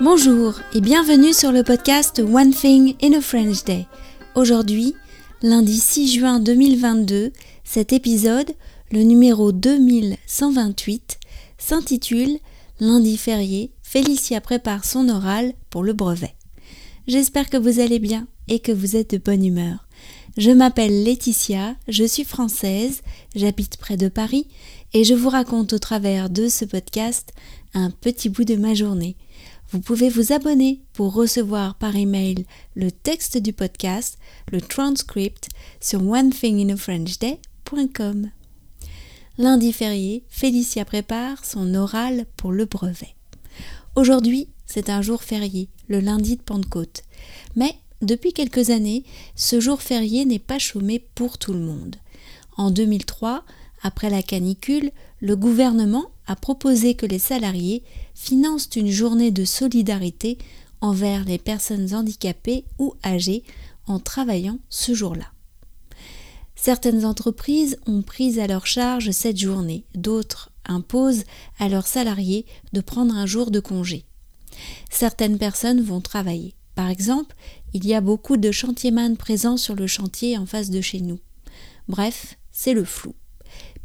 Bonjour et bienvenue sur le podcast One Thing in a French Day. Aujourd'hui, lundi 6 juin 2022, cet épisode, le numéro 2128, s'intitule Lundi férié, Félicia prépare son oral pour le brevet. J'espère que vous allez bien et que vous êtes de bonne humeur. Je m'appelle Laetitia, je suis française, j'habite près de Paris et je vous raconte au travers de ce podcast un petit bout de ma journée. Vous pouvez vous abonner pour recevoir par email le texte du podcast, le transcript sur onethinginafrenchday.com. Lundi férié, Félicia prépare son oral pour le brevet. Aujourd'hui, c'est un jour férié, le lundi de Pentecôte. Mais depuis quelques années, ce jour férié n'est pas chômé pour tout le monde. En 2003, après la canicule, le gouvernement a proposé que les salariés financent une journée de solidarité envers les personnes handicapées ou âgées en travaillant ce jour-là. Certaines entreprises ont pris à leur charge cette journée, d'autres imposent à leurs salariés de prendre un jour de congé. Certaines personnes vont travailler. Par exemple, il y a beaucoup de chantiers-man présents sur le chantier en face de chez nous. Bref, c'est le flou.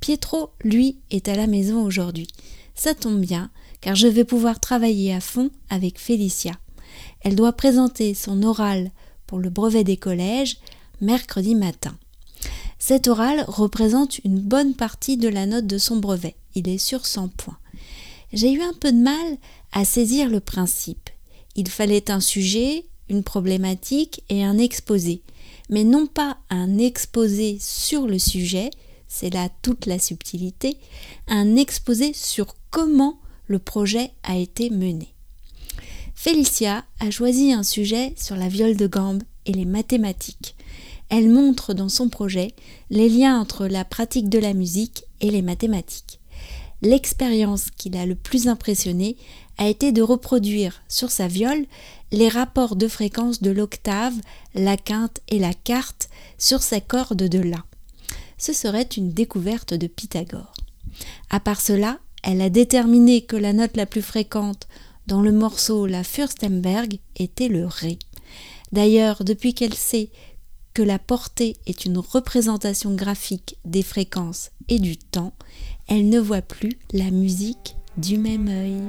Pietro, lui, est à la maison aujourd'hui. Ça tombe bien, car je vais pouvoir travailler à fond avec Félicia. Elle doit présenter son oral pour le brevet des collèges mercredi matin. Cet oral représente une bonne partie de la note de son brevet. Il est sur 100 points. J'ai eu un peu de mal à saisir le principe. Il fallait un sujet, une problématique et un exposé, mais non pas un exposé sur le sujet, c'est là toute la subtilité, un exposé sur comment le projet a été mené. Félicia a choisi un sujet sur la viole de gambe et les mathématiques. Elle montre dans son projet les liens entre la pratique de la musique et les mathématiques. L'expérience qui l'a le plus impressionné a été de reproduire sur sa viole les rapports de fréquence de l'octave, la quinte et la quarte sur sa corde de La ce serait une découverte de Pythagore. À part cela, elle a déterminé que la note la plus fréquente dans le morceau La Fürstenberg était le Ré. D'ailleurs, depuis qu'elle sait que la portée est une représentation graphique des fréquences et du temps, elle ne voit plus la musique du même œil.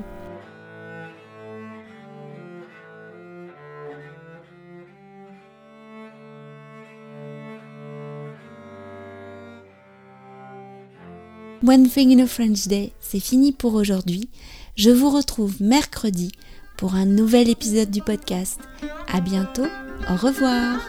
One Thing in a French Day, c'est fini pour aujourd'hui. Je vous retrouve mercredi pour un nouvel épisode du podcast. À bientôt, au revoir.